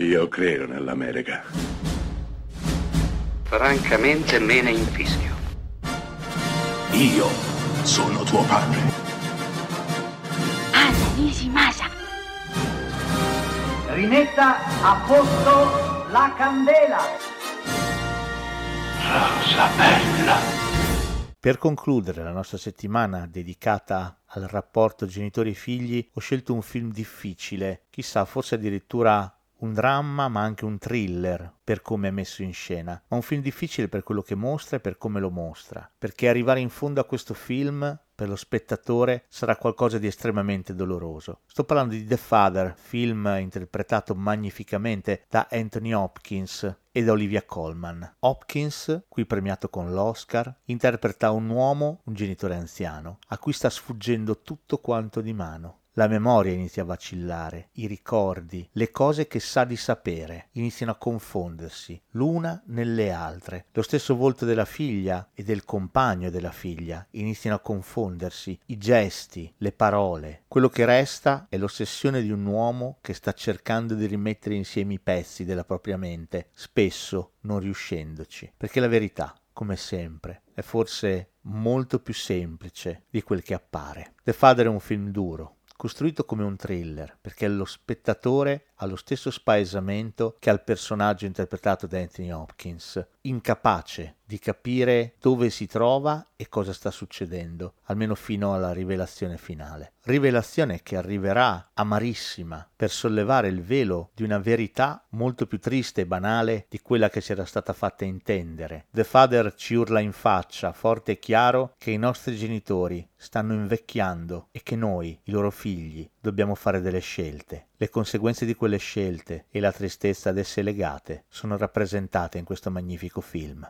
Io credo nell'America. Francamente me ne infischio. Io sono tuo padre. Anna Nishimasa. Rimetta a posto la candela. Rosa bella. Per concludere la nostra settimana dedicata al rapporto genitori-figli, ho scelto un film difficile, chissà, forse addirittura un dramma ma anche un thriller per come è messo in scena, ma un film difficile per quello che mostra e per come lo mostra, perché arrivare in fondo a questo film per lo spettatore sarà qualcosa di estremamente doloroso. Sto parlando di The Father, film interpretato magnificamente da Anthony Hopkins e da Olivia Colman. Hopkins, qui premiato con l'Oscar, interpreta un uomo, un genitore anziano, a cui sta sfuggendo tutto quanto di mano. La memoria inizia a vacillare, i ricordi, le cose che sa di sapere iniziano a confondersi l'una nelle altre. Lo stesso volto della figlia e del compagno della figlia iniziano a confondersi, i gesti, le parole. Quello che resta è l'ossessione di un uomo che sta cercando di rimettere insieme i pezzi della propria mente, spesso non riuscendoci. Perché la verità, come sempre, è forse molto più semplice di quel che appare. The Father è un film duro, costruito come un thriller, perché lo spettatore ha lo stesso spaesamento che al personaggio interpretato da Anthony Hopkins, incapace di capire dove si trova e cosa sta succedendo, almeno fino alla rivelazione finale. Rivelazione che arriverà amarissima per sollevare il velo di una verità molto più triste e banale di quella che ci era stata fatta intendere. The Father ci urla in faccia, forte e chiaro, che i nostri genitori stanno invecchiando e che noi, i loro figli, dobbiamo fare delle scelte. Le conseguenze di quelle scelte e la tristezza ad esse legate sono rappresentate in questo magnifico film.